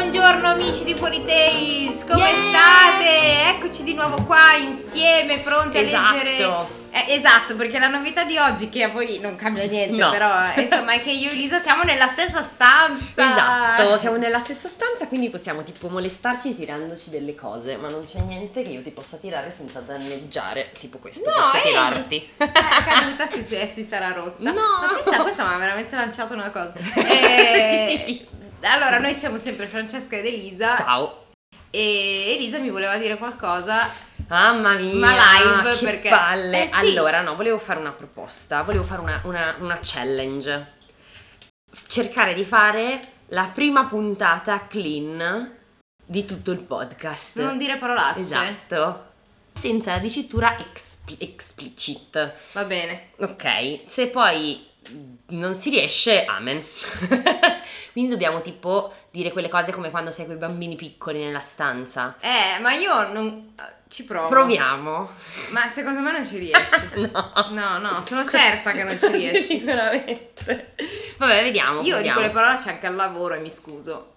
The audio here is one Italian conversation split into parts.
Buongiorno amici di Fuori Days, come Yeah! state? Eccoci di nuovo qua insieme, pronti Esatto. a leggere. Eh, esatto, perché la novità di oggi, che a voi non cambia niente, No. però eh, insomma è che io e Elisa siamo nella stessa stanza. Esatto, siamo nella stessa stanza, quindi possiamo tipo molestarci tirandoci delle cose, ma non c'è niente che io ti possa tirare senza danneggiare, tipo questo, No, posso eh, tirarti. È caduta, si, si, sarà rotta. No. Ma pensa, questo mi ha veramente lanciato una cosa. Eh, allora, noi siamo sempre Francesca ed Elisa. Ciao. E Elisa mi voleva dire qualcosa. Mamma mia, Ma live, che perché- palle. Eh, sì. Allora, no, volevo fare una proposta, volevo fare una, una- una challenge. Cercare di fare la prima puntata clean di tutto il podcast. Non dire parolacce. Esatto. Senza la dicitura expli- explicit. Va bene. Ok, se poi non si riesce, amen. Quindi dobbiamo tipo dire quelle cose come quando sei con i bambini piccoli nella stanza. Eh, ma io non. Ci provo. Proviamo. Ma secondo me non ci riesci. no. No, no, sono certa che non ci riesci. Sicuramente. Vabbè, vediamo. Io dico vediamo. le parolacce anche al lavoro e mi scuso.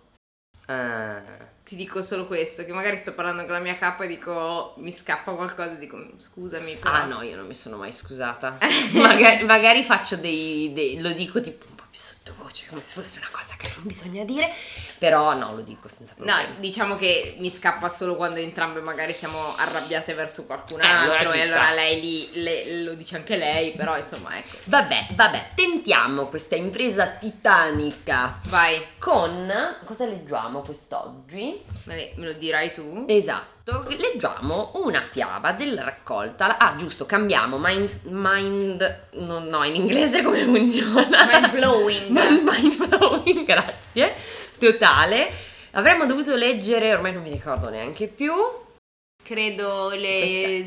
Ah. Ti dico solo questo, che magari sto parlando con la mia capa e dico mi scappa qualcosa dico scusami. Però. Ah no, io non mi sono mai scusata. magari, magari faccio dei, dei- Lo dico tipo sottovoce, come se fosse una cosa che non bisogna dire. Però no, lo dico senza No, problemi. diciamo che mi scappa solo quando entrambe magari siamo arrabbiate verso qualcun Eh, allora altro ci e sta. allora lei lì le- lo dice anche lei, però insomma ecco. Vabbè, vabbè, tentiamo questa impresa titanica Vai, con... Cosa leggiamo quest'oggi? me lo dirai tu? Esatto, leggiamo una fiaba della raccolta. Ah, giusto, cambiamo. Mind. mind no, no, in inglese come funziona? Mind blowing. mind, mind blowing, grazie. Totale. Avremmo dovuto leggere, ormai non mi ricordo neanche più. Credo le, e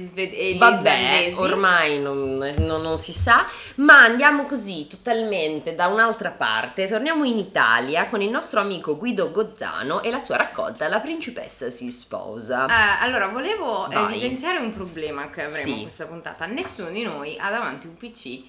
gli Vabbè, islandesi. ormai non, non- non si sa, ma andiamo così totalmente da un'altra parte. Torniamo in Italia con il nostro amico Guido Gozzano e la sua raccolta La principessa si sposa. Ah, allora, volevo Vai. evidenziare un problema che avremo Sì. in questa puntata. Nessuno di noi ha davanti un PC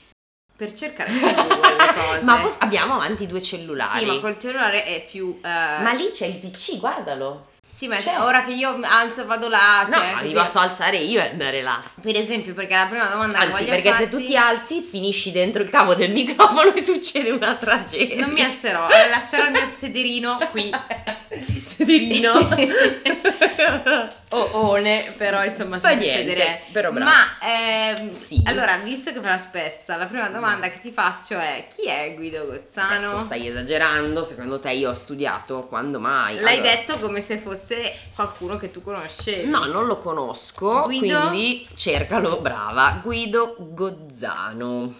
per cercare su Google le cose. Ma pos- abbiamo avanti due cellulari. Sì, ma col cellulare è più... eh, Ma lì c'è il PC, guardalo. Sì, ma c'è. ora che io alzo vado là, no, cioè... mi così- posso alzare io e andare là. Per esempio, perché la prima domanda che Anzi, voglio perché se farti- tu ti alzi, finisci dentro il cavo del microfono e succede una tragedia. Non mi alzerò, lascerò il mio sederino qui. Sederino. O one, però insomma niente, sedere. però bravo. Ma ehm, Sì. allora, visto che farà spessa, la prima domanda che ti faccio è chi è Guido Gozzano? Adesso stai esagerando, secondo te io ho studiato, quando mai? L'hai Allora- detto come se fosse qualcuno che tu conoscevi. No, non lo conosco, Guido? quindi cercalo, brava. Guido Gozzano.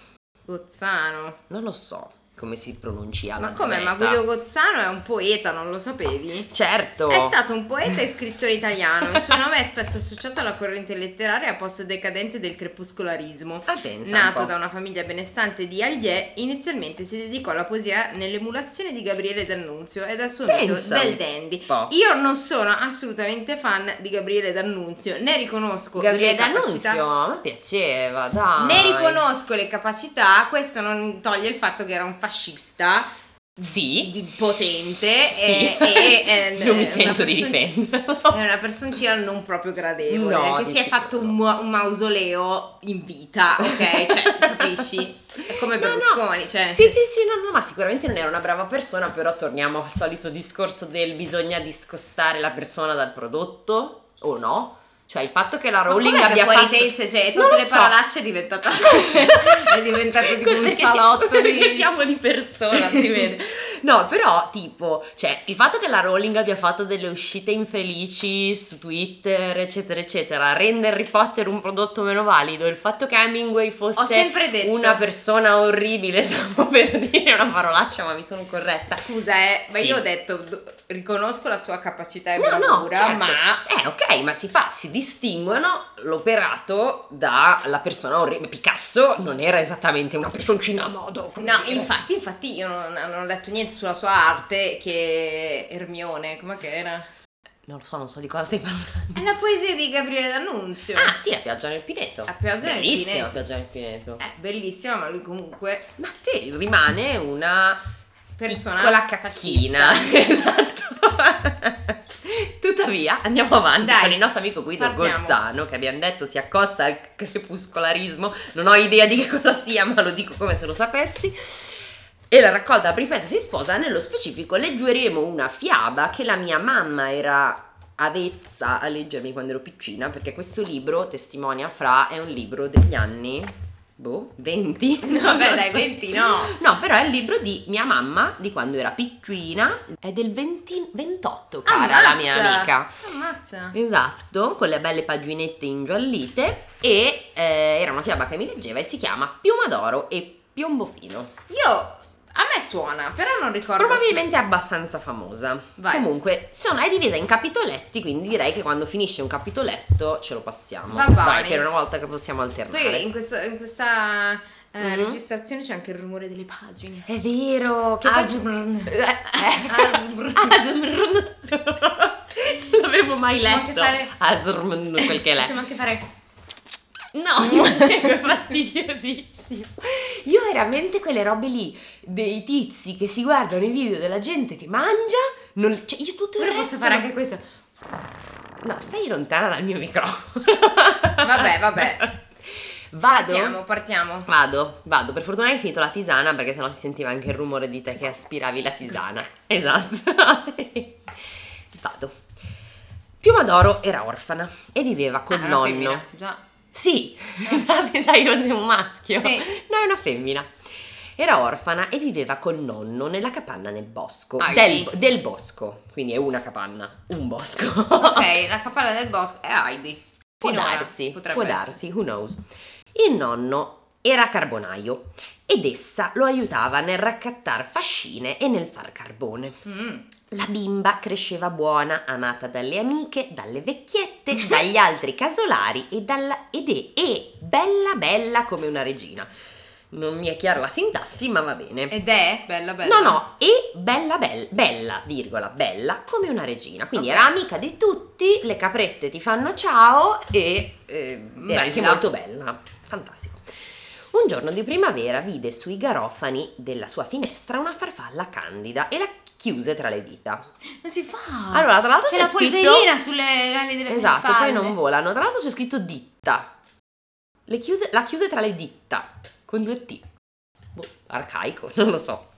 Gozzano. Non lo so come si pronuncia Ma come? Ma Guido Gozzano è un poeta, non lo sapevi? Certo. È stato un poeta e scrittore italiano. Il suo nome è spesso associato alla corrente letteraria post-decadente del crepuscolarismo. Ah, un Nato da una famiglia benestante di Allier, inizialmente si dedicò alla poesia nell'emulazione di Gabriele D'Annunzio e dal suo mito Pensa del un dandy. po'. Io non sono assolutamente fan di Gabriele D'Annunzio, ne riconosco Gabriele le capacità. D'Annunzio, a me piaceva, dai. Ne riconosco le capacità, questo non toglie il fatto che era un fascista Sì. di- potente Sì. e, e- e- non mi è sento di difenderlo. È una personcina non proprio gradevole, No, che si è fatto un, mu- un mausoleo in vita, ok? Cioè, capisci? È come No, no. Berlusconi, cioè... Sì, sì, sì, no, no, ma sicuramente non era una brava persona, però torniamo al solito discorso del bisogna discostare la persona dal prodotto o no? Cioè il fatto che la Rowling abbia fuori fatto taste, cioè, tutte le so. parolacce è diventata... è diventato tipo un salotto di... siamo di persona, si vede. No, però, tipo, cioè, il fatto che la Rowling abbia fatto delle uscite infelici su Twitter, eccetera, eccetera, rende Harry Potter un prodotto meno valido. Il fatto che Hemingway fosse detto... una persona orribile, stavo per dire una parolaccia, ma mi sono corretta. Scusa, eh, ma Sì. io ho detto, riconosco la sua capacità e No, no, bravura, certo. ma... Eh, ok, ma si fa, si distinguono l'operato dalla persona orribile. Picasso non era esattamente una personcina a modo. No, dire. infatti, infatti io non, non ho detto niente sulla sua arte che Ermione, com'è che era? Non lo so, non so di cosa stai parlando. È la poesia di Gabriele D'Annunzio. Ah, sì, a Piaggia nel Pineto. A Piaggia nel Bellissima Pineto. Piaggia nel Pineto. È bellissima, ma lui comunque Ma sì, rimane una persona piccola cacchina. fascista. esatto. Tuttavia, andiamo avanti Dai, con il nostro amico Guido partiamo. Gozzano, che abbiamo detto si accosta al crepuscolarismo. Non ho idea di che cosa sia, ma lo dico come se lo sapessi. E la raccolta Principessa si sposa, nello specifico leggeremo una fiaba che la mia mamma era avezza a leggermi quando ero piccina, perché questo libro, testimonia fra, è un libro degli anni, boh, 20? Vabbè, dai, 20 no. No, però è il libro di mia mamma di quando era piccina, è del 20 28, cara la mia Ammazza. amica. Ammazza. Esatto, con le belle paginette ingiallite e eh, era una fiaba che mi leggeva e si chiama Piuma d'oro e Piombo fino. Io a me suona, però non ricordo. Probabilmente è abbastanza famosa. Vai. Comunque, sono, è divisa in capitoletti, quindi direi che quando finisce un capitoletto ce lo passiamo. Va Dai, bene. che è una volta che possiamo Poi alternare. in, questo- in questa eh, Mhm. registrazione c'è anche il rumore delle pagine. È vero, che poi- Eh. Asmr. Non l'avevo mai Possiamo letto. fare- quel che è. Possiamo anche fare. No, è fastidiosissimo. Io veramente quelle robe lì, dei tizi che si guardano i video della gente che mangia, non, cioè io tutto il Però resto... posso fare anche questo. No, stai lontana dal mio microfono. Vabbè, vabbè. Vado? Partiamo, partiamo. Vado, vado. Per fortuna hai finito la tisana perché sennò si sentiva anche il rumore di te che aspiravi la tisana. Esatto. Vado. Piuma d'oro era orfana e viveva col Ah, nonno. femmina, Già. Sì, sai cos'è un maschio? Sì. No, è una femmina. Era orfana e viveva col nonno nella capanna nel bosco. Ah, Del, del bosco, quindi è una capanna, un bosco. Ok, la cappella del bosco è Heidi. Può Finora darsi, può essere. darsi, who knows. Il nonno era carbonaio ed essa lo aiutava nel raccattar fascine e nel far carbone. Mm. La bimba cresceva buona, amata dalle amiche, dalle vecchiette, dagli altri casolari e, dalla, ed è, e bella bella come una regina. Non mi è chiara la sintassi, ma va bene. Ed è bella bella. No, no, e bella, bella, bella, virgola, bella come una regina. Quindi Ok. era amica di tutti, le caprette ti fanno ciao e eh, era anche molto bella. Fantastico. Un giorno di primavera vide sui garofani della sua finestra una farfalla candida e la chiuse tra le dita. Non si fa. Allora, tra l'altro c'è c'è la scritto- polverina sulle ali delle Esatto, farfalle. poi non volano. Tra l'altro c'è scritto ditta. Le chiuse, la chiuse tra le dita, con due T. Boh, arcaico, non lo so.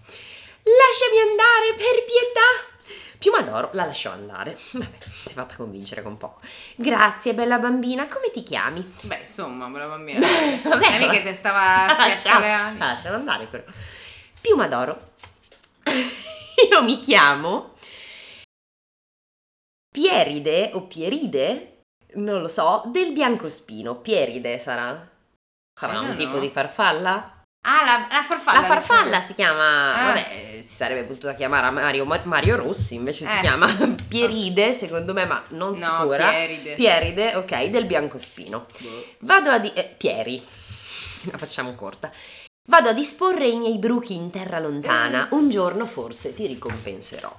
Lasciami andare, per pietà! Piuma d'oro la lasciò andare. Vabbè, si è fatta convincere con poco. Grazie, bella bambina, come ti chiami? Beh, insomma, quella bambina. Vabbè, è lì che ti stava a schiacciare le ali. Lasciala andare però. Piuma d'oro. Io mi chiamo Pieride o Pieride, non lo so, del biancospino. Pieride sarà? Sarà I un tipo know. di farfalla? Ah, la, la farfalla. La farfalla si chiama, Ah. vabbè, si sarebbe potuta chiamare Mario, Mario Rossi, invece si Eh. chiama Pieride, secondo me, ma non No, sicura. Pieride. Pieride, ok, del biancospino. Boh. Vado a di- eh, Pieri, la facciamo corta. Vado a disporre i miei bruchi in terra lontana. Un giorno forse ti ricompenserò.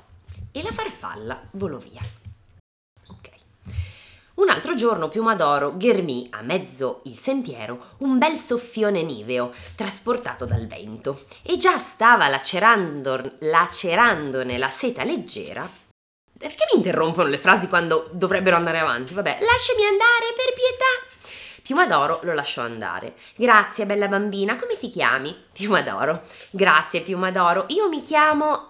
E la farfalla volò via. Un altro giorno Piuma d'Oro ghermì a mezzo il sentiero un bel soffione niveo trasportato dal vento e già stava lacerando- lacerandone la seta leggera. Perché mi interrompono le frasi quando dovrebbero andare avanti? Vabbè, lasciami andare per pietà. Piuma d'oro lo lasciò andare. Grazie, bella bambina, come ti chiami? Piuma d'oro. Grazie, Piuma d'oro. Io mi chiamo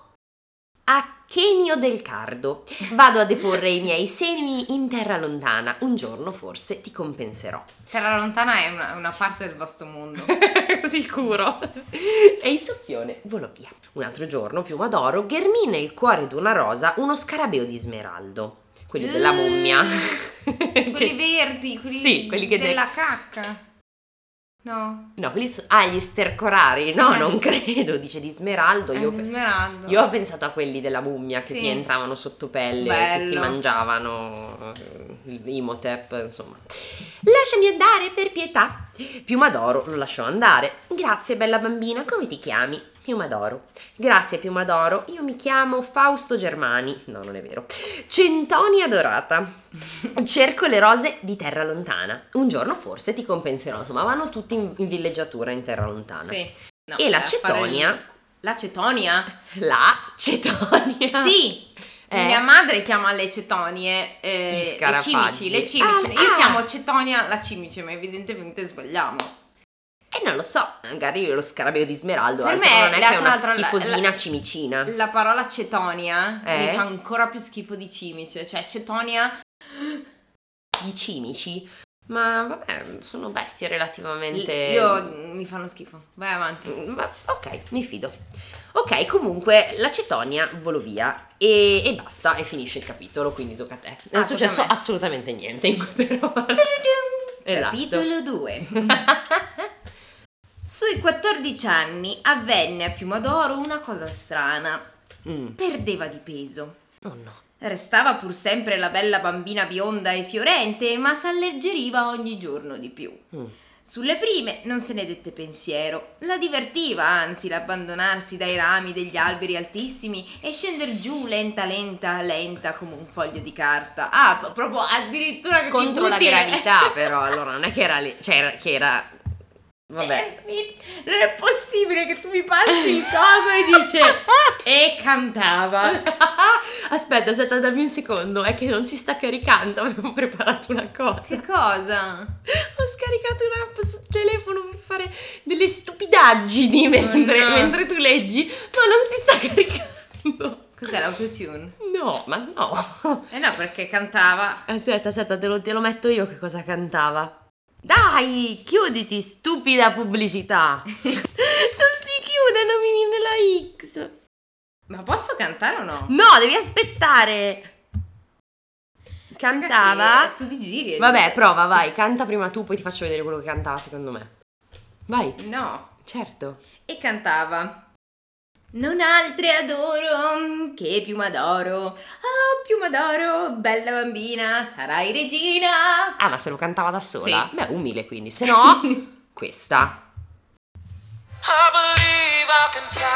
Achenio del Cardo. Vado a deporre i miei semi in terra lontana. Un giorno forse ti compenserò. Terra lontana è una, una parte del vostro mondo. Sicuro. E il soffione volò via. Un altro giorno, Piuma d'oro ghermì nel cuore d'una rosa uno scarabeo di smeraldo. Quelli della mummia. quelli verdi, quelli, Sì, quelli che de- della cacca. No. No, quelli so- ah, gli stercorari. No, Eh. non credo, dice di smeraldo. È Io, di smeraldo. io ho pensato a quelli della mummia che Sì. ti entravano sotto pelle, che si Bello. mangiavano eh, l'imotep, insomma. Lasciami andare per pietà. Piuma d'oro lo lasciò andare. Grazie, bella bambina, come ti chiami? Piuma d'oro. Grazie, Piuma d'oro. Io mi chiamo Fausto Germani. No, non è vero. Centonia dorata. Cerco le rose di terra lontana. Un giorno forse ti compenserò. Insomma, vanno tutti in, in villeggiatura in terra lontana. Sì. No, E la cetonia? il- La cetonia? La cetonia. Sì. Eh? Mia madre chiama le cetonie eh, le cimici, le cimici. Ah, Io ah. chiamo cetonia la cimice, ma evidentemente sbagliamo. E non lo so, magari lo scarabeo di smeraldo Per altro me, non è che è una schifosina la- cimicina. La parola cetonia Eh? mi fa ancora più schifo di cimice, cioè cetonia Gli cimici. Ma vabbè, sono bestie relativamente. io mi fanno schifo. Vai avanti. Ma, ok, mi fido. Ok, comunque la cetonia volò via e, e basta, e finisce il capitolo, quindi tocca a te. Non Ah, è successo assolutamente niente in però. Esatto. Capitolo 2 Sui 14 anni avvenne a Piumodoro una cosa strana. Mm. Perdeva di peso. Oh no. Restava pur sempre la bella bambina bionda e fiorente, ma s'alleggeriva ogni giorno di più. Mm. Sulle prime non se ne dette pensiero. La divertiva, anzi, l'abbandonarsi dai rami degli alberi altissimi e scendere giù lenta, lenta, lenta come un foglio di carta. Ah, proprio addirittura Contro la gravità, però, allora non è che era lì, cioè era- che era vabbè. Mi- Non è possibile che tu mi passi il coso e dice e cantava. Aspetta, aspetta, dammi un secondo, è che non si sta caricando, avevo preparato una cosa. Che cosa? Ho scaricato un'app sul telefono per fare delle stupidaggini mentre, no. mentre tu leggi, ma non si sta caricando. Cos'è l'autotune? No, ma no. Eh no, perché cantava. Aspetta, aspetta, te lo, te lo metto io che cosa cantava. Dai, chiuditi, stupida pubblicità. non si chiude, non mi viene la X. Ma posso cantare o no? No, devi aspettare. Cantava. Ragazzi, su di giri. Vabbè, prova, vai, canta prima tu, poi ti faccio vedere quello che cantava secondo me. Vai, No. certo. E cantava. Non altre adoro che piuma d'oro. Oh, piuma d'oro, bella bambina, sarai regina. Ah, ma se lo cantava da sola? Sì. Beh, umile quindi. Se no, questa. I believe I can fly.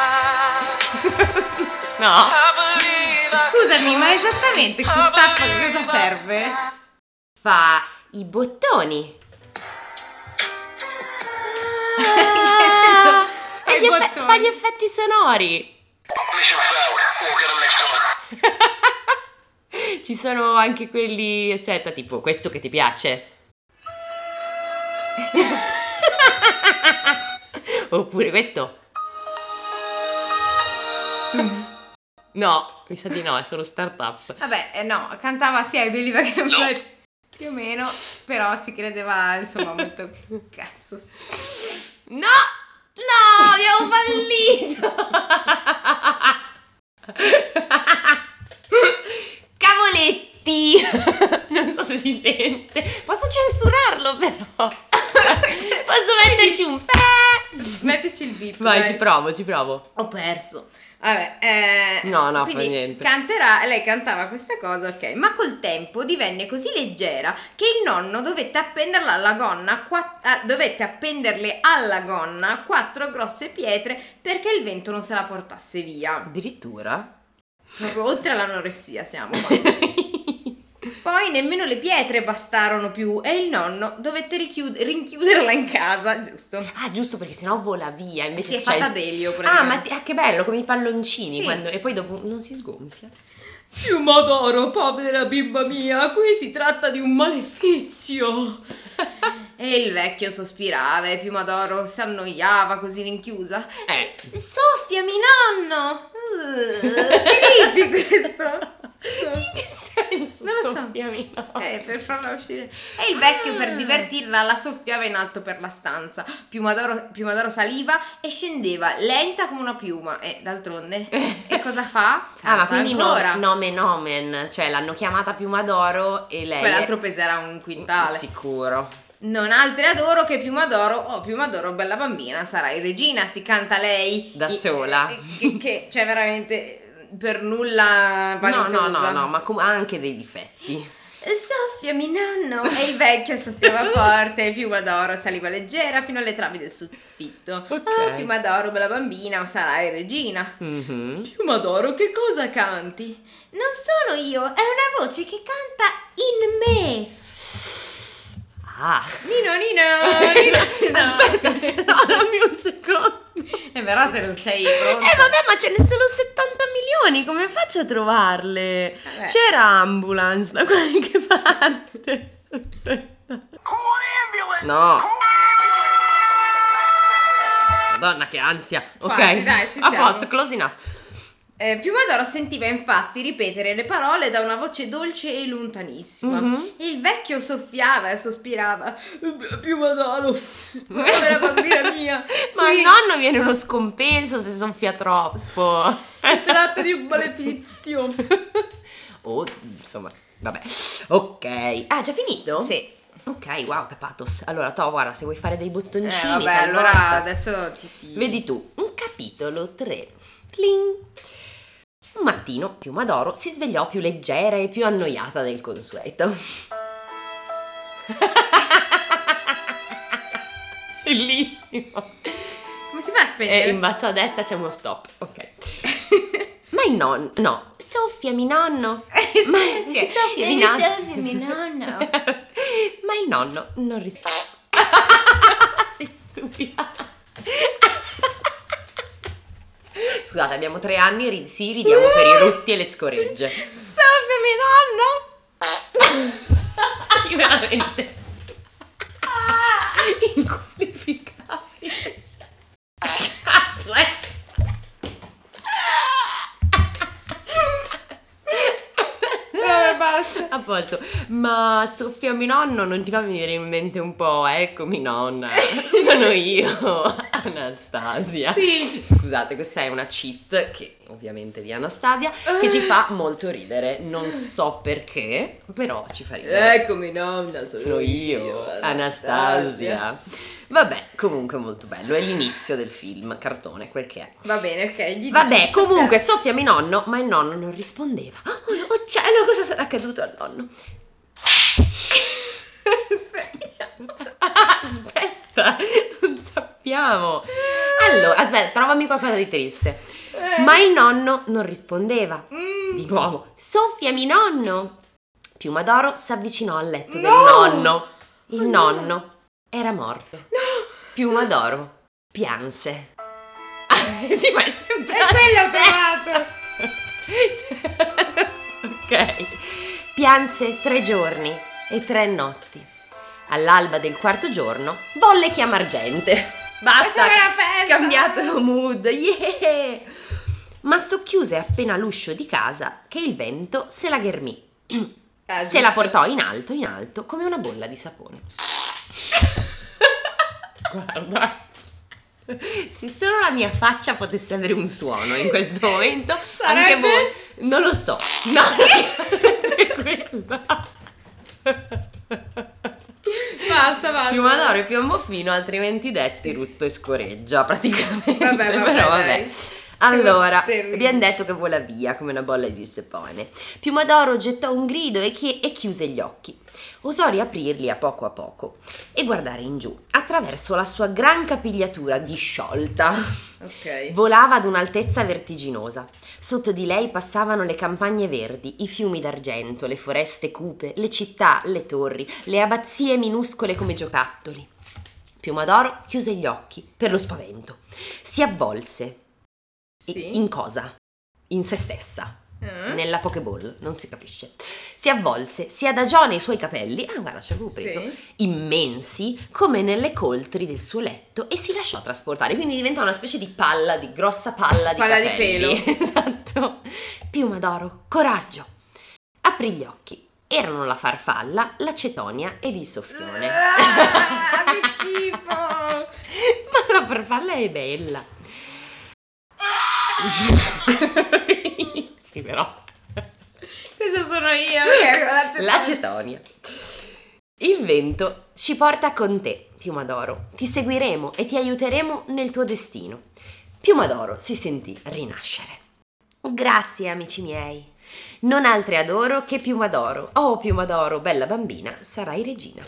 No. I believe I can Scusami, ma esattamente quest'app a cosa serve? Fa i bottoni. senso? Gli, effe- fa gli effetti sonori. Ci sono anche quelli, aspetta, tipo questo che ti piace. Oppure questo. No, mi sa di no, è solo startup. Vabbè, eh, no, cantava sia I Believe I Can Fly più o meno, però si credeva, insomma, molto cazzo. No! No, abbiamo fallito! Cavoletti! Non so se si sente. Posso censurarlo però. Posso metterci un pe. Mettici il beep. Vai, dai. ci provo, ci provo. Ho perso. Vabbè, eh, No, no, fa niente. Canterà, lei cantava questa cosa, ok, ma col tempo divenne così leggera che il nonno dovette appenderla alla gonna, qua- ah, dovette appenderle alla gonna quattro grosse pietre perché il vento non se la portasse via. Addirittura? Proprio oltre all'anoressia siamo. Poi nemmeno le pietre bastarono più e il nonno dovette richiud- rinchiuderla in casa, giusto? Ah, giusto, perché sennò vola via. Invece Si è c'è fatta il- d'elio Ah, ma ti- ah, che bello, come i palloncini. Sì. quando- E poi dopo non si sgonfia. Piuma d'oro, povera bimba mia, qui si tratta di un malefizio. e il vecchio sospirava e Piuma d'oro si annoiava così rinchiusa. Eh. Soffiami, nonno! Uh, che creepy questo. In che senso? Non lo so. Soffiami, no. Eh, per farla uscire. E il vecchio, Ah. per divertirla, la soffiava in alto per la stanza. Piumadoro, Piumadoro saliva e scendeva, lenta come una piuma. E d'altronde, e cosa fa? Ah, ma Canta quindi no, ancora. nomen omen, cioè l'hanno chiamata Piuma d'Oro e lei... Quell'altro è... peserà un quintale. Sicuro. Non altre adoro che Piumadoro, oh Piumadoro, bella bambina, sarai regina, si canta lei. Da sola. eh, Che, che c'è veramente per nulla No, vanitosa. no, no, no, ma com- ha anche dei difetti. Soffiami nonno E il vecchio soffiava forte Piumadoro saliva leggera fino alle travi del soffitto Ok. Oh Piumadoro bella bambina sarai regina Mhm. Piumadoro che cosa canti? Non sono io È una voce che canta in me Ah. Nino Nino Nino, Nino. Aspetta, ce l'ho, dammi un secondo. E però se non sei pronta Eh vabbè, ma ce ne sono 70 istruzioni, come faccio a trovarle? Vabbè. C'era ambulance da qualche parte. No. Madonna, che ansia. Ok, Quasi, dai, ci a siamo. posto, close enough. Eh, Piumadoro sentiva infatti ripetere le parole da una voce dolce e lontanissima. Mhm. E il vecchio soffiava e sospirava. Piumadoro, povera bambina mia. Ma qui al nonno viene uno scompenso se soffia troppo. si tratta di un malefizio. oh, insomma, vabbè. Ok. Ah, già finito? Sì. Ok, wow, capatos. Allora, to, guarda, se vuoi fare dei Eh, bottoncini, vabbè, talvolta- allora adesso ti, ti... Vedi tu, un capitolo 3. Cling. Un mattino Piumadoro si svegliò più leggera e più annoiata del consueto. Bellissimo. Come si fa a spegnere? in basso a destra c'è uno stop. Ok. Ma il nonno, no, soffiami nonno. Ma soffiami nonno. soffiami, nonno. Ma il nonno non risponde. Sei stupida. Scusate, abbiamo tre anni, ri- sì, ridiamo per i rutti e le scoregge. Soffiami, nonno. Sì, veramente. Inqualificabile. Aspetta. Eh, basta. A posto, ma soffiami nonno non ti fa venire in mente un po', eccomi nonna, sono io, Anastasia. Sì. Scusate, questa è una cheat che ovviamente di Anastasia, che ci fa molto ridere, non so perché, però ci fa ridere. Eccomi, nonna, sono, Sono io, Anastasia. Vabbè, comunque molto bello, è l'inizio del film, cartone, quel che è. Va bene, ok. gli Vabbè, comunque soffiami nonno, ma il nonno non rispondeva. Oh, oh cielo, cosa sarà accaduto al nonno? Aspetta. Aspetta, non sappiamo. Allora, aspetta, trovami qualcosa di triste. Ma il nonno non rispondeva. Mm. Di nuovo, soffiami nonno. Piumadoro si avvicinò al letto del No! nonno. Il no! nonno era morto. Piumadoro pianse. sì, ma è sempre E quello ho trovato. ok. Pianse tre giorni e tre notti. All'alba del quarto giorno volle chiamar gente. Basta, cambiato mood, yeah! Ma socchiuse appena l'uscio di casa che il vento se la ghermì. Ah, se la portò in alto, in alto, come una bolla di sapone. Guarda. Se solo la mia faccia potesse avere un suono in questo momento, anche Sarebbe? voi. Non lo so. No, non quella. Basta, basta. Piumadoro e Piombofino, altrimenti detti rutto e scoreggia praticamente. Vabbè, vabbè, Però vabbè. dai. Allora, terribile. abbiamo detto che vola via come una bolla di sapone. Piumadoro gettò un grido e, chi- e chiuse gli occhi. Osò riaprirli a poco a poco e guardare in giù, attraverso la sua gran capigliatura disciolta. Ok. Volava ad un'altezza vertiginosa. Sotto di lei passavano le campagne verdi, i fiumi d'argento, le foreste cupe, le città, le torri, le abbazie minuscole come giocattoli. Piumadoro chiuse gli occhi per lo spavento. Si avvolse. Sì. In cosa? In se stessa. Ah. Nella Pokéball, non si capisce. Si avvolse, si adagiò nei suoi capelli, ah guarda, ci avevo preso, Sì. immensi come nelle coltri del suo letto e si lasciò trasportare, quindi diventa una specie di palla, di grossa palla di Palla di capelli. pelo. esatto. Piumadoro, coraggio. Aprì gli occhi. Erano la farfalla, la cetonia ed il soffione. Ah, che schifo. Ma la farfalla è bella. sì, però. Questa sono io. Ok, la La cetonia. Il vento ci porta con te, Piumadoro. Ti seguiremo e ti aiuteremo nel tuo destino. Piumadoro si sentì rinascere. Grazie, amici miei. Non altre adoro che Piumadoro. Oh, Piumadoro, bella bambina, sarai regina.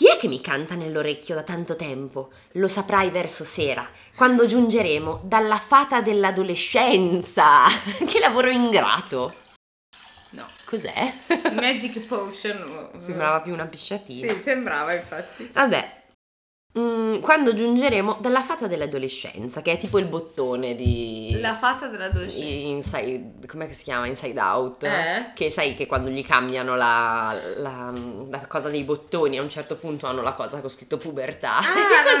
Chi è che mi canta nell'orecchio da tanto tempo? Lo saprai verso sera, quando giungeremo dalla fata dell'adolescenza. Che lavoro ingrato. No. Cos'è? Magic Potion. Sembrava più una pisciatina. Sì, sembrava infatti. Vabbè, Mm, quando giungeremo dalla fata dell'adolescenza, che è tipo il bottone di... La fata dell'adolescenza. Inside, com'è che si chiama? Inside Out. Eh? Che sai che quando gli cambiano la, la- la cosa dei bottoni a un certo punto hanno la cosa con scritto pubertà. Ah, che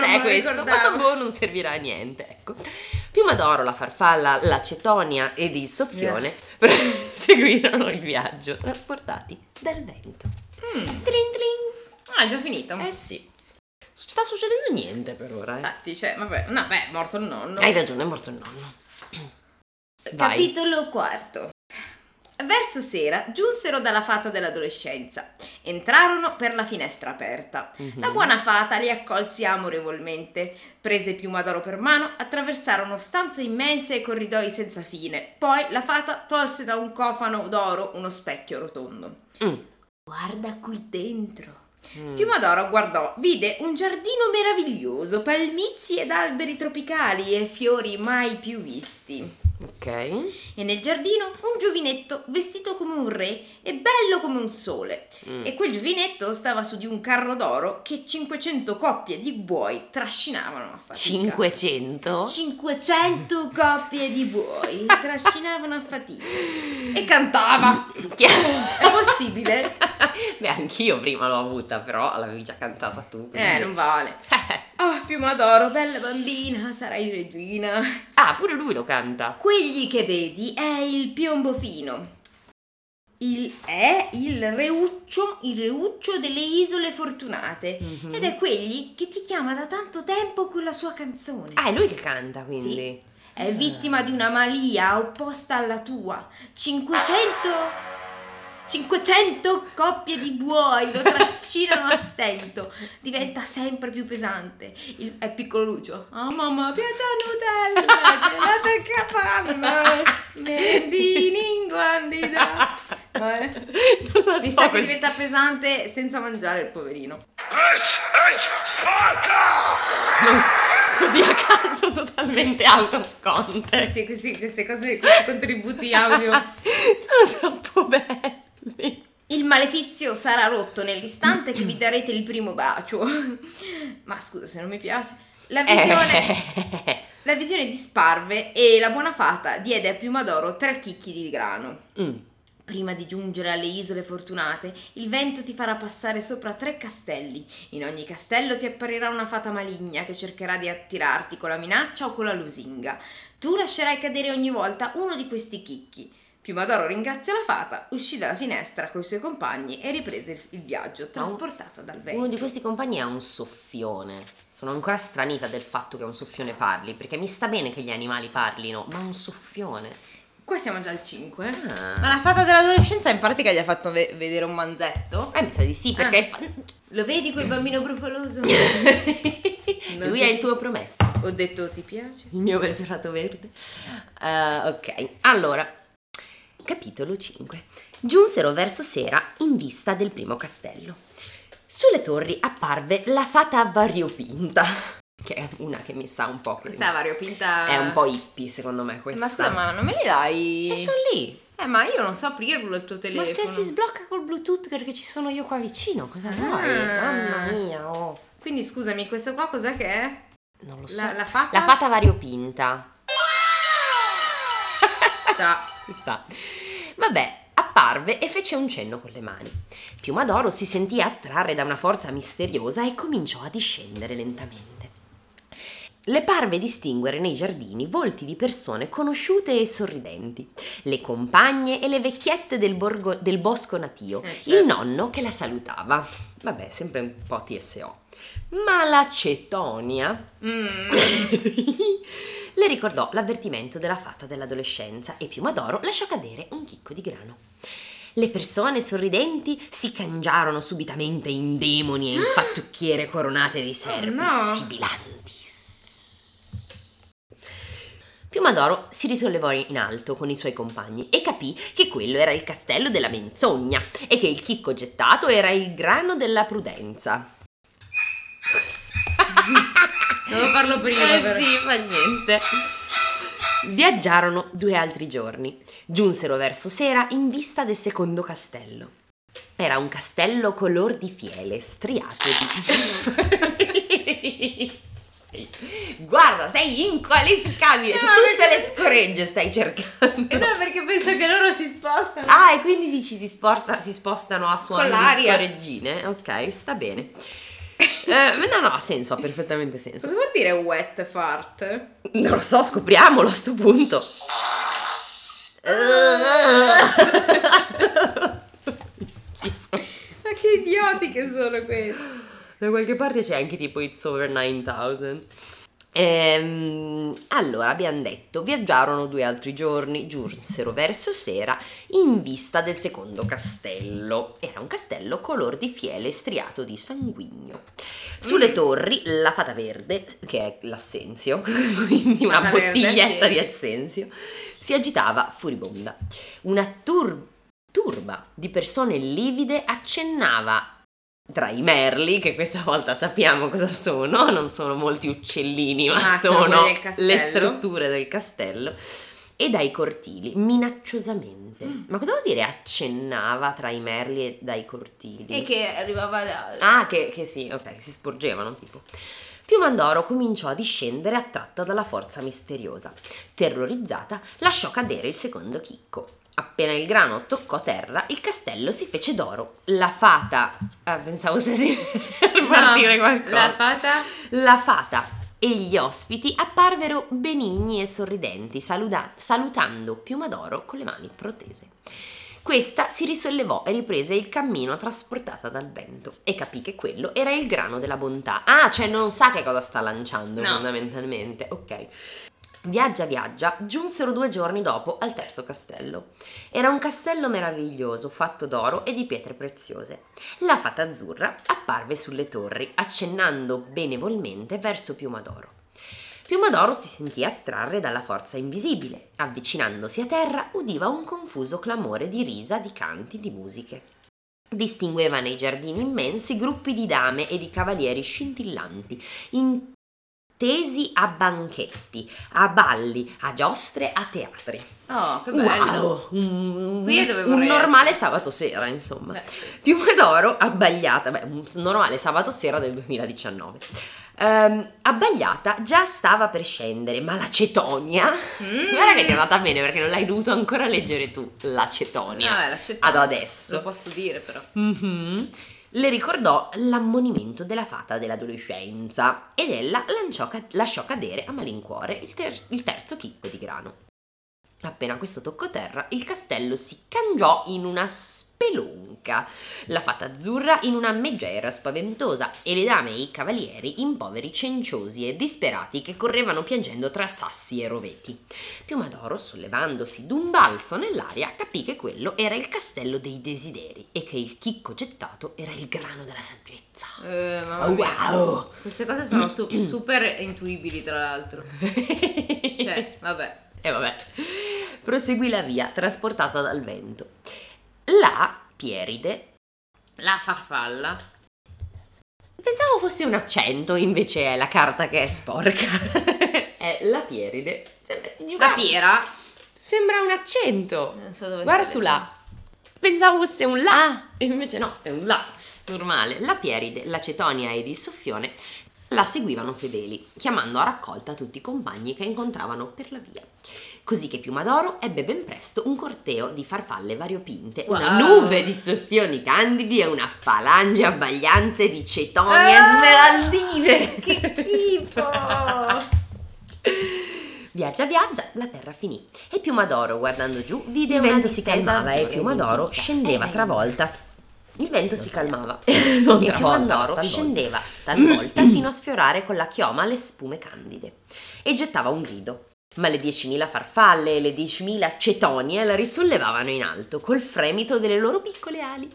non cos'è lo questo? Ma boh, non servirà a niente, ecco. Piuma d'oro, la farfalla, la cetonia ed il soffione seguirono il viaggio, trasportati dal vento. Mm. Tling tling. Ah, è già finito. Eh sì. Sta succedendo niente per ora, eh. Infatti, cioè, vabbè, no, beh, è morto il nonno. Hai ragione, è morto il nonno. Vai. Capitolo quarto. Verso sera giunsero dalla fata dell'adolescenza. Entrarono per la finestra aperta. Mhm. La buona fata li accolse amorevolmente. Prese piuma d'oro per mano, attraversarono stanze immense e corridoi senza fine. Poi la fata tolse da un cofano d'oro uno specchio rotondo. Mm. Guarda qui dentro. Mm. Piuma d'oro guardò, vide un giardino meraviglioso, palmizi ed alberi tropicali e fiori mai più visti. Ok. E nel giardino un giovinetto vestito come un re e bello come un sole. Mm. E quel giovinetto stava su di un carro d'oro che 500 coppie di buoi trascinavano a fatica. 500? 500 coppie di buoi trascinavano a fatica. E cantava. È possibile? Beh, anch'io prima l'ho avuta, però l'avevi già cantata tu. quindi- Eh, non vale. Oh, piuma d'oro, bella bambina, sarai regina. Ah, pure lui lo canta. Quegli che vedi è il piombo fino. Il, è il reuccio, il reuccio delle isole fortunate. Mhm. Ed è quegli che ti chiama da tanto tempo con la sua canzone. Ah, è lui che canta, quindi. È vittima di una malia opposta alla tua. 500 500 coppie di buoi lo trascinano a stento. Diventa sempre più pesante. Il, è piccolo Lucio. Oh mamma, piace a Nutella, gelato e capanna, mendini in guandida. Eh, Mi so sa che diventa pesante senza mangiare il poverino. Così a caso, totalmente out of context. Sì, sì, queste cose, questi contributi audio. Sono troppo belli. Il malefizio sarà rotto nell'istante che vi darete il primo bacio. Ma scusa se non mi piace. La visione, la visione disparve e la buona fata diede a Piuma d'Oro tre chicchi di grano. Mm. Prima di giungere alle isole fortunate, il vento ti farà passare sopra tre castelli. In ogni castello ti apparirà una fata maligna che cercherà di attirarti con la minaccia o con la lusinga. Tu lascerai cadere ogni volta uno di questi chicchi. Piumadoro ringraziò la fata, uscì dalla finestra con i suoi compagni e riprese il- viaggio, trasportata dal vento. Uno di questi compagni ha un soffione. Sono ancora stranita del fatto che un soffione parli, perché mi sta bene che gli animali parlino, ma un soffione. Qua siamo già al 5. Ah. Ma la fata dell'adolescenza in pratica gli ha fatto ve- vedere un manzetto. Eh, mi sa di sì, perché Ah. è fa- Lo vedi quel bambino brufoloso? Lui ti- è il tuo promesso. Ho detto ti piace? Il mio bel pirato verde. Eh, ok, allora, capitolo 5. Giunsero verso sera in vista del primo castello. Sulle torri apparve la fata variopinta, che è una che mi sa un po' che Questa è variopinta. è un po' hippie secondo me questa. Ma scusa, ma non me li dai? E sono lì. Eh, ma io non so aprirlo il tuo Ma telefono. se si sblocca col Bluetooth perché ci sono io qua vicino, cosa Ah. vuoi? Mamma mia, oh. Quindi scusami, questo qua cos'è che è? Non lo so. La, la fata? La fata variopinta. Sta. Ci sta. Vabbè, apparve e fece un cenno con le mani. Piuma d'oro si sentì attrarre da una forza misteriosa e cominciò a discendere lentamente. Le parve distinguere nei giardini volti di persone conosciute e sorridenti, le compagne e le vecchiette del, borgo- del bosco natio, Eh, certo. il nonno che la salutava. Vabbè, sempre un po' TSO. Ma la cetonia Mm. le ricordò l'avvertimento della fata dell'adolescenza e Piuma d'Oro lasciò cadere un chicco di grano. Le persone sorridenti si cangiarono subitamente in demoni e in fattucchiere coronate di serpi no. sibilanti. Piuma d'Oro si risollevò in alto con i suoi compagni e capì che quello era il castello della menzogna e che il chicco gettato era il grano della prudenza. Devo farlo prima. Eh però. sì, fa niente. Viaggiarono due altri giorni. Giunsero verso sera in vista del secondo castello. Era un castello color di fiele, striato di... Sei- Guarda, sei inqualificabile. Cioè, No, tutte perché- le scoregge stai cercando. No, perché penso che loro si spostano. Ah, e quindi si, ci si, sporta- si spostano a suon Con di scoreggine. Ok, sta bene. Eh, no, no, ha senso, ha perfettamente senso. Cosa vuol dire wet fart? Non lo so, scopriamolo a sto punto. Ma che idioti che sono questi. Da qualche parte c'è anche tipo It's Over 9000. Ehm, allora abbiamo detto, viaggiarono due altri giorni, giunsero verso sera in vista del secondo castello. Era un castello color di fiele striato di sanguigno. Sulle Mm. torri la fata verde, che è l'assenzio, quindi una Fata verde, bottiglietta sì. di assenzio, si agitava furibonda. Una tur- turba di persone livide accennava tra i merli, che questa volta sappiamo cosa sono, non sono molti uccellini, ma Ah, sono sono le strutture del castello, e dai cortili, minacciosamente. Mm. Ma cosa vuol dire accennava tra i merli e dai cortili? E che arrivava da... Ah, che, che sì, ok, che si sporgevano tipo. Piumandoro cominciò a discendere attratta dalla forza misteriosa. Terrorizzata, lasciò cadere il secondo chicco. Appena il grano toccò terra, il castello si fece d'oro. La fata. Ah, pensavo se si per partire No, qualcosa. La fata... La fata e gli ospiti apparvero benigni e sorridenti, saluda- salutando Piumadoro con le mani protese. Questa si risollevò e riprese il cammino trasportata dal vento e capì che quello era il grano della bontà. Ah, cioè non sa che cosa sta lanciando No. fondamentalmente. Ok. Viaggia, viaggia, giunsero due giorni dopo al terzo castello. Era un castello meraviglioso, fatto d'oro e di pietre preziose. La fata azzurra apparve sulle torri, accennando benevolmente verso Piumadoro. Piumadoro si sentì attrarre dalla forza invisibile. Avvicinandosi a terra, udiva un confuso clamore di risa, di canti, di musiche. Distingueva nei giardini immensi gruppi di dame e di cavalieri scintillanti, intesi a banchetti, a balli, a giostre, a teatri. Oh, che bello. Wow! Un, un normale essere. sabato sera, insomma. Beh, sì. Piumedoro abbagliata, beh, un normale sabato sera del 2019. Ehm, abbagliata già stava per scendere, ma la Cetonia. Mm. Guarda che ti è andata bene perché non l'hai dovuto ancora leggere tu, la Cetonia. Ah, l'accetto. Ad adesso. Lo posso dire però. Mhm. Le ricordò l'ammonimento della fata dell'adolescenza ed ella lanciò lasciò cadere a malincuore il, ter- il terzo chicco di grano. Appena questo toccò terra, il castello si cangiò in una spelonca, la fata azzurra in una megera spaventosa e le dame e i cavalieri in poveri cenciosi e disperati che correvano piangendo tra sassi e roveti. Piumadoro, sollevandosi d'un balzo nell'aria, capì che quello era il castello dei desideri e che il chicco gettato era il grano della saggezza. Eh, Oh, wow! Queste cose sono su- super intuibili, tra l'altro. Cioè, vabbè. E vabbè. Proseguì la via, trasportata dal vento. La Pieride, La farfalla. pensavo fosse un accento, invece è la carta che è sporca. è la Pieride. La piera. Sembra un accento. Non so dove Guarda su là. Pensavo fosse un la. E invece no, è un la. Normale. La Pieride, la Cetonia ed il Soffione la seguivano fedeli, chiamando a raccolta tutti i compagni che incontravano per la via. Così che Piumadoro ebbe ben presto un corteo di farfalle variopinte, una Wow. nube di soffioni candidi e una falange abbagliante di cetonie Ah, smeraldine. Che schifo! Viaggia, viaggia, la terra finì. E Piumadoro, guardando giù, vide Il una vento si calmava e azzurra. Piumadoro scendeva Eh, travolta. Il vento si calmava. Non e travolta, Piumadoro talvolta. scendeva talvolta fino a sfiorare con la chioma le spume candide. E gettava un grido. Ma le diecimila farfalle e le diecimila cetonie la risollevavano in alto col fremito delle loro piccole ali.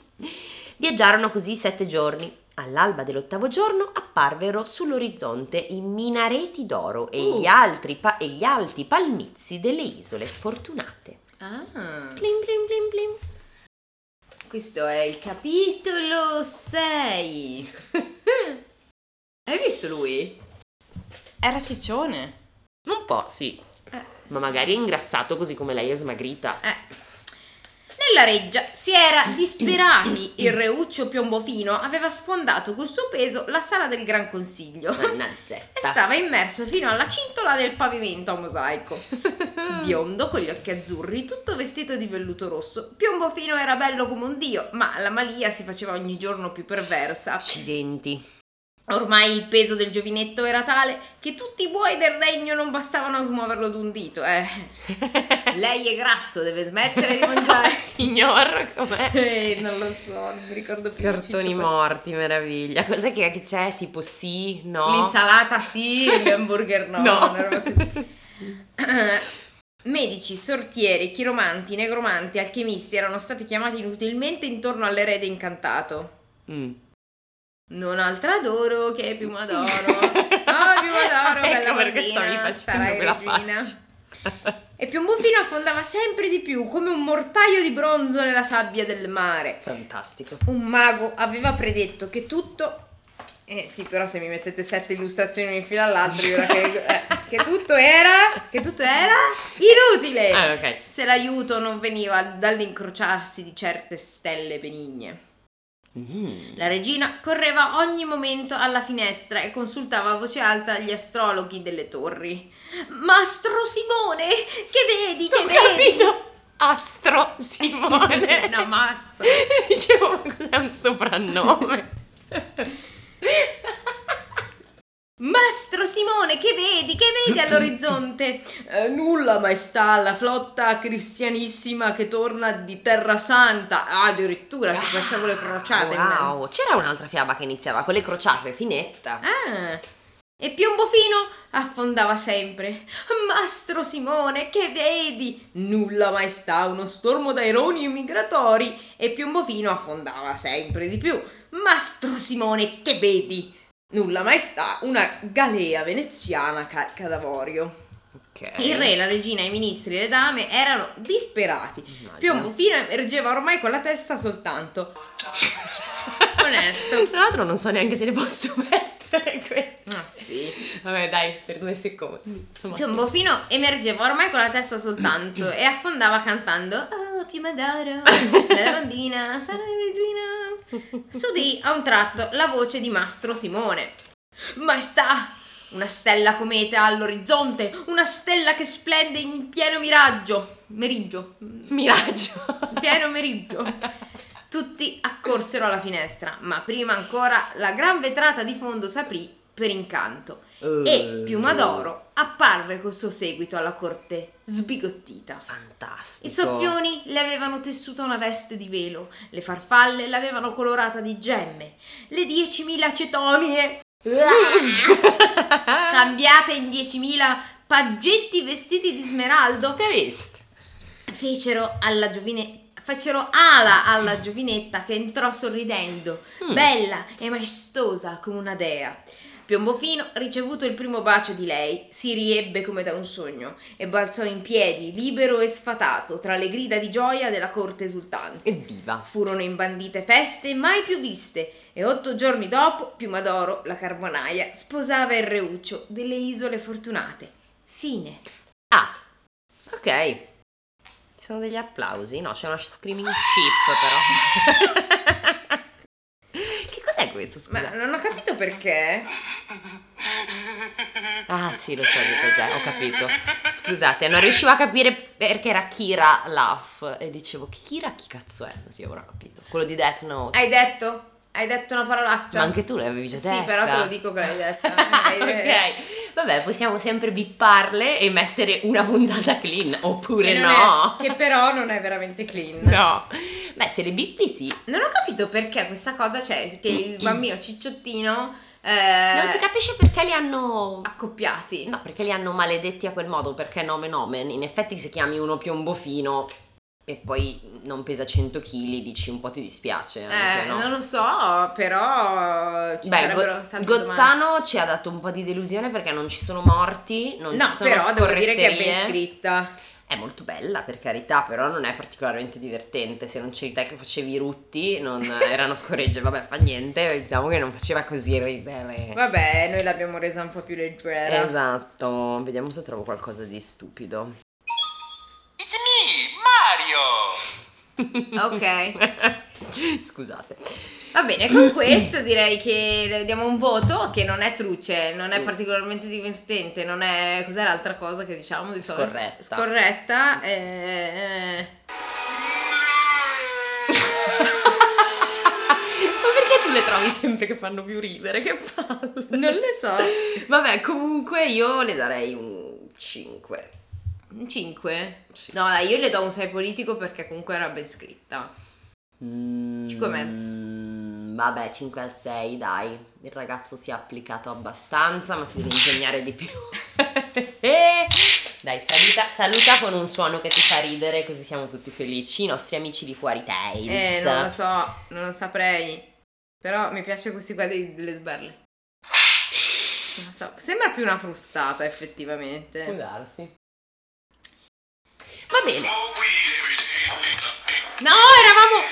Viaggiarono così sette giorni. All'alba dell'ottavo giorno apparvero sull'orizzonte i minareti d'oro e, Uh. gli altri pa- e gli alti palmizi delle isole fortunate. Ah, Plim plim plim plim. Questo è il capitolo 6. Hai visto lui? Era ciccione. Un po', sì. Eh. Ma magari è ingrassato così come lei è smagrita. Eh. Nella reggia si era disperati. Il reuccio Piombofino aveva sfondato col suo peso la sala del Gran Consiglio e Mannaggia. stava immerso fino alla cintola nel pavimento a mosaico. Biondo con gli occhi azzurri, tutto vestito di velluto rosso. Piombofino era bello come un dio, ma la malia si faceva ogni giorno più perversa. Accidenti. Ormai il peso del giovinetto era tale che tutti i buoi del regno non bastavano a smuoverlo d'un dito. Eh, lei è grasso, deve smettere di mangiare. Signor, com'è? Eh, non lo so, non mi ricordo più. Cartoni morti, meraviglia. Cos'è che che c'è? Tipo sì, no? L'insalata sì, l'hamburger no. No. Medici, sortieri, chiromanti, negromanti, alchimisti erano stati chiamati inutilmente intorno all'erede incantato. Mm. Non altra d'oro che piuma d'oro. No, piuma d'oro, bella Ecco perché bambina, quella regina. faccia. E Piombofino affondava sempre di più, come un mortaio di bronzo nella sabbia del mare. Fantastico. Un mago aveva predetto che tutto... Eh sì, però se mi mettete sette illustrazioni in fila all'altro, io che, eh, che tutto era... Che tutto era inutile! Ah, ok. Se l'aiuto non veniva dall'incrociarsi di certe stelle benigne. Mm. La regina correva ogni momento alla finestra e consultava a voce alta gli astrologhi delle torri. Mastro Simone, che vedi, che Ho vedi? capito. Astro Simone. no, mastro. Dicevo, ma cos'è un soprannome? Mastro Simone, che vedi, che vedi all'orizzonte? "Eh, nulla, maestà, la flotta cristianissima che torna di Terra Santa. Ah, addirittura si facciamo le crociate in. Wow, c'era un'altra fiaba che iniziava con le crociate, finetta. Ah. E Piombofino affondava sempre. Mastro Simone, che vedi? Nulla maestà, uno stormo d'aironi migratori. E Piombofino affondava sempre di più. Mastro Simone, che vedi? Nulla maestà, una galea veneziana carica d'avorio. Ok. Il re, la regina, i ministri e le dame erano disperati. Piombofino emergeva ormai con la testa soltanto. Onesto. Tra l'altro non so neanche se le posso mettere queste. Ah sì. Vabbè, dai, per due secondi. Piombofino emergeva ormai con la testa soltanto e affondava cantando Oh, piuma d'oro, bella bambina, regina. S'udì a un tratto la voce di Mastro Simone. Maestà, una stella cometa all'orizzonte, una stella che splende in pieno miraggio. Meriggio. Miraggio. Pieno meriggio. Tutti accorsero alla finestra, ma prima ancora la gran vetrata di fondo s'aprì per incanto e Eh. Piuma d'Oro apparve col suo seguito alla corte sbigottita. Fantastico. I soffioni le avevano tessuto una veste di velo, le farfalle l'avevano colorata di gemme, le diecimila cetonie cambiate in diecimila paggetti vestiti di smeraldo hai visto? fecero alla giovine fecero ala alla giovinetta che entrò sorridendo, Mm. bella e maestosa come una dea. Piombofino, ricevuto il primo bacio di lei, si riebbe come da un sogno e balzò in piedi, libero e sfatato, tra le grida di gioia della corte esultante. Evviva. Furono imbandite feste mai più viste e otto giorni dopo Piumadoro, la carbonaia, sposava il reuccio delle isole fortunate. Fine. Ah, ok. Ci sono degli applausi? No, c'è una screaming ship però. questo, Ma scusa? non ho capito perché. Ah sì, lo so che cos'è, ho capito. Scusate, non riuscivo a capire perché era Kira Laugh e dicevo, Kira chi cazzo è? Sì, ora ho capito. Quello di Death Note. Hai detto? Hai detto una parolaccia? Ma anche tu l'avevi già Sì, detta. però te lo dico che l'hai detta. Ok, vabbè, possiamo sempre bipparle e mettere una puntata clean, oppure Che no. è- che però non è veramente clean. No. Beh, se le bippi sì. Non ho capito perché questa cosa c'è, che il bambino cicciottino... eh, Non si capisce perché li hanno... accoppiati. No, perché li hanno maledetti a quel modo, perché nomen omen. In effetti se chiami uno piombofino e poi non pesa 100 kg, dici un po' ti dispiace. Anche, Eh, no? non lo so, però ci Beh, sarebbero Go- tante domande. Gozzano ci ha dato un po' di delusione perché non ci sono morti, non No, ci sono però devo dire che è ben scritta. È molto bella, per carità, però non è particolarmente divertente. Se non c'eri te che facevi i rutti, non erano scorregge, vabbè, fa niente. Diciamo che non faceva così ridere. Vabbè, noi l'abbiamo resa un po' più leggera. Esatto, vediamo se trovo qualcosa di stupido. It's me, Mario! Ok. Scusate. Va bene, con questo direi che diamo un voto che non è truce, non è particolarmente divertente, non è... cos'è l'altra cosa che diciamo di solito? Scorretta. Scorretta. eh, Ma perché tu le trovi sempre che fanno più ridere? Che palle. non le so. Vabbè, comunque io le darei un 5. Un 5? No, dai, io le do un 6 politico perché comunque era ben scritta. Cinque e mezzo. Mm, Vabbè, 5 a 6, dai. Il ragazzo si è applicato abbastanza, ma si deve impegnare di più. Eh, dai, saluta, saluta con un suono che ti fa ridere, così siamo tutti felici. I nostri amici di Fuori Tales. Eh, non lo so, non lo saprei. Però mi piace questi qua delle sberle. Non lo so, sembra più una frustata effettivamente. Può darsi. Bene. No, eravamo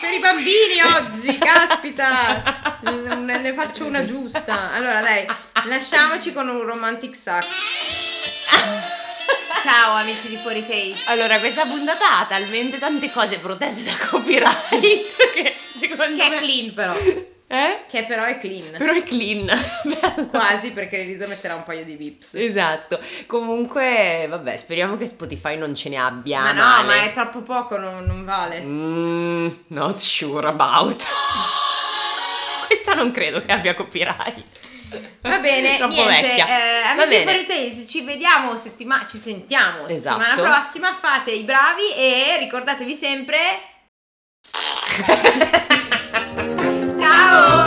per i bambini oggi, caspita. Non ne ne faccio una giusta. Allora, dai, lasciamoci con un romantic sax. Ciao amici di Fuori Taste. Allora, questa puntata ha talmente tante cose protette da copyright che secondo Che me... è clean però. Eh? Che però è clean. Però è clean. Quasi perché Elisa metterà un paio di vips. Esatto. Comunque, vabbè, speriamo che Spotify non ce ne abbia. Ma no, male. ma è troppo poco, non, non vale. Mm, not sure about. Questa non credo che abbia copyright. Va bene, Troppo niente, vecchia. eh, amici Taste, ci vediamo settimana, ci sentiamo settimana Esatto. prossima, fate i bravi e ricordatevi sempre Oh.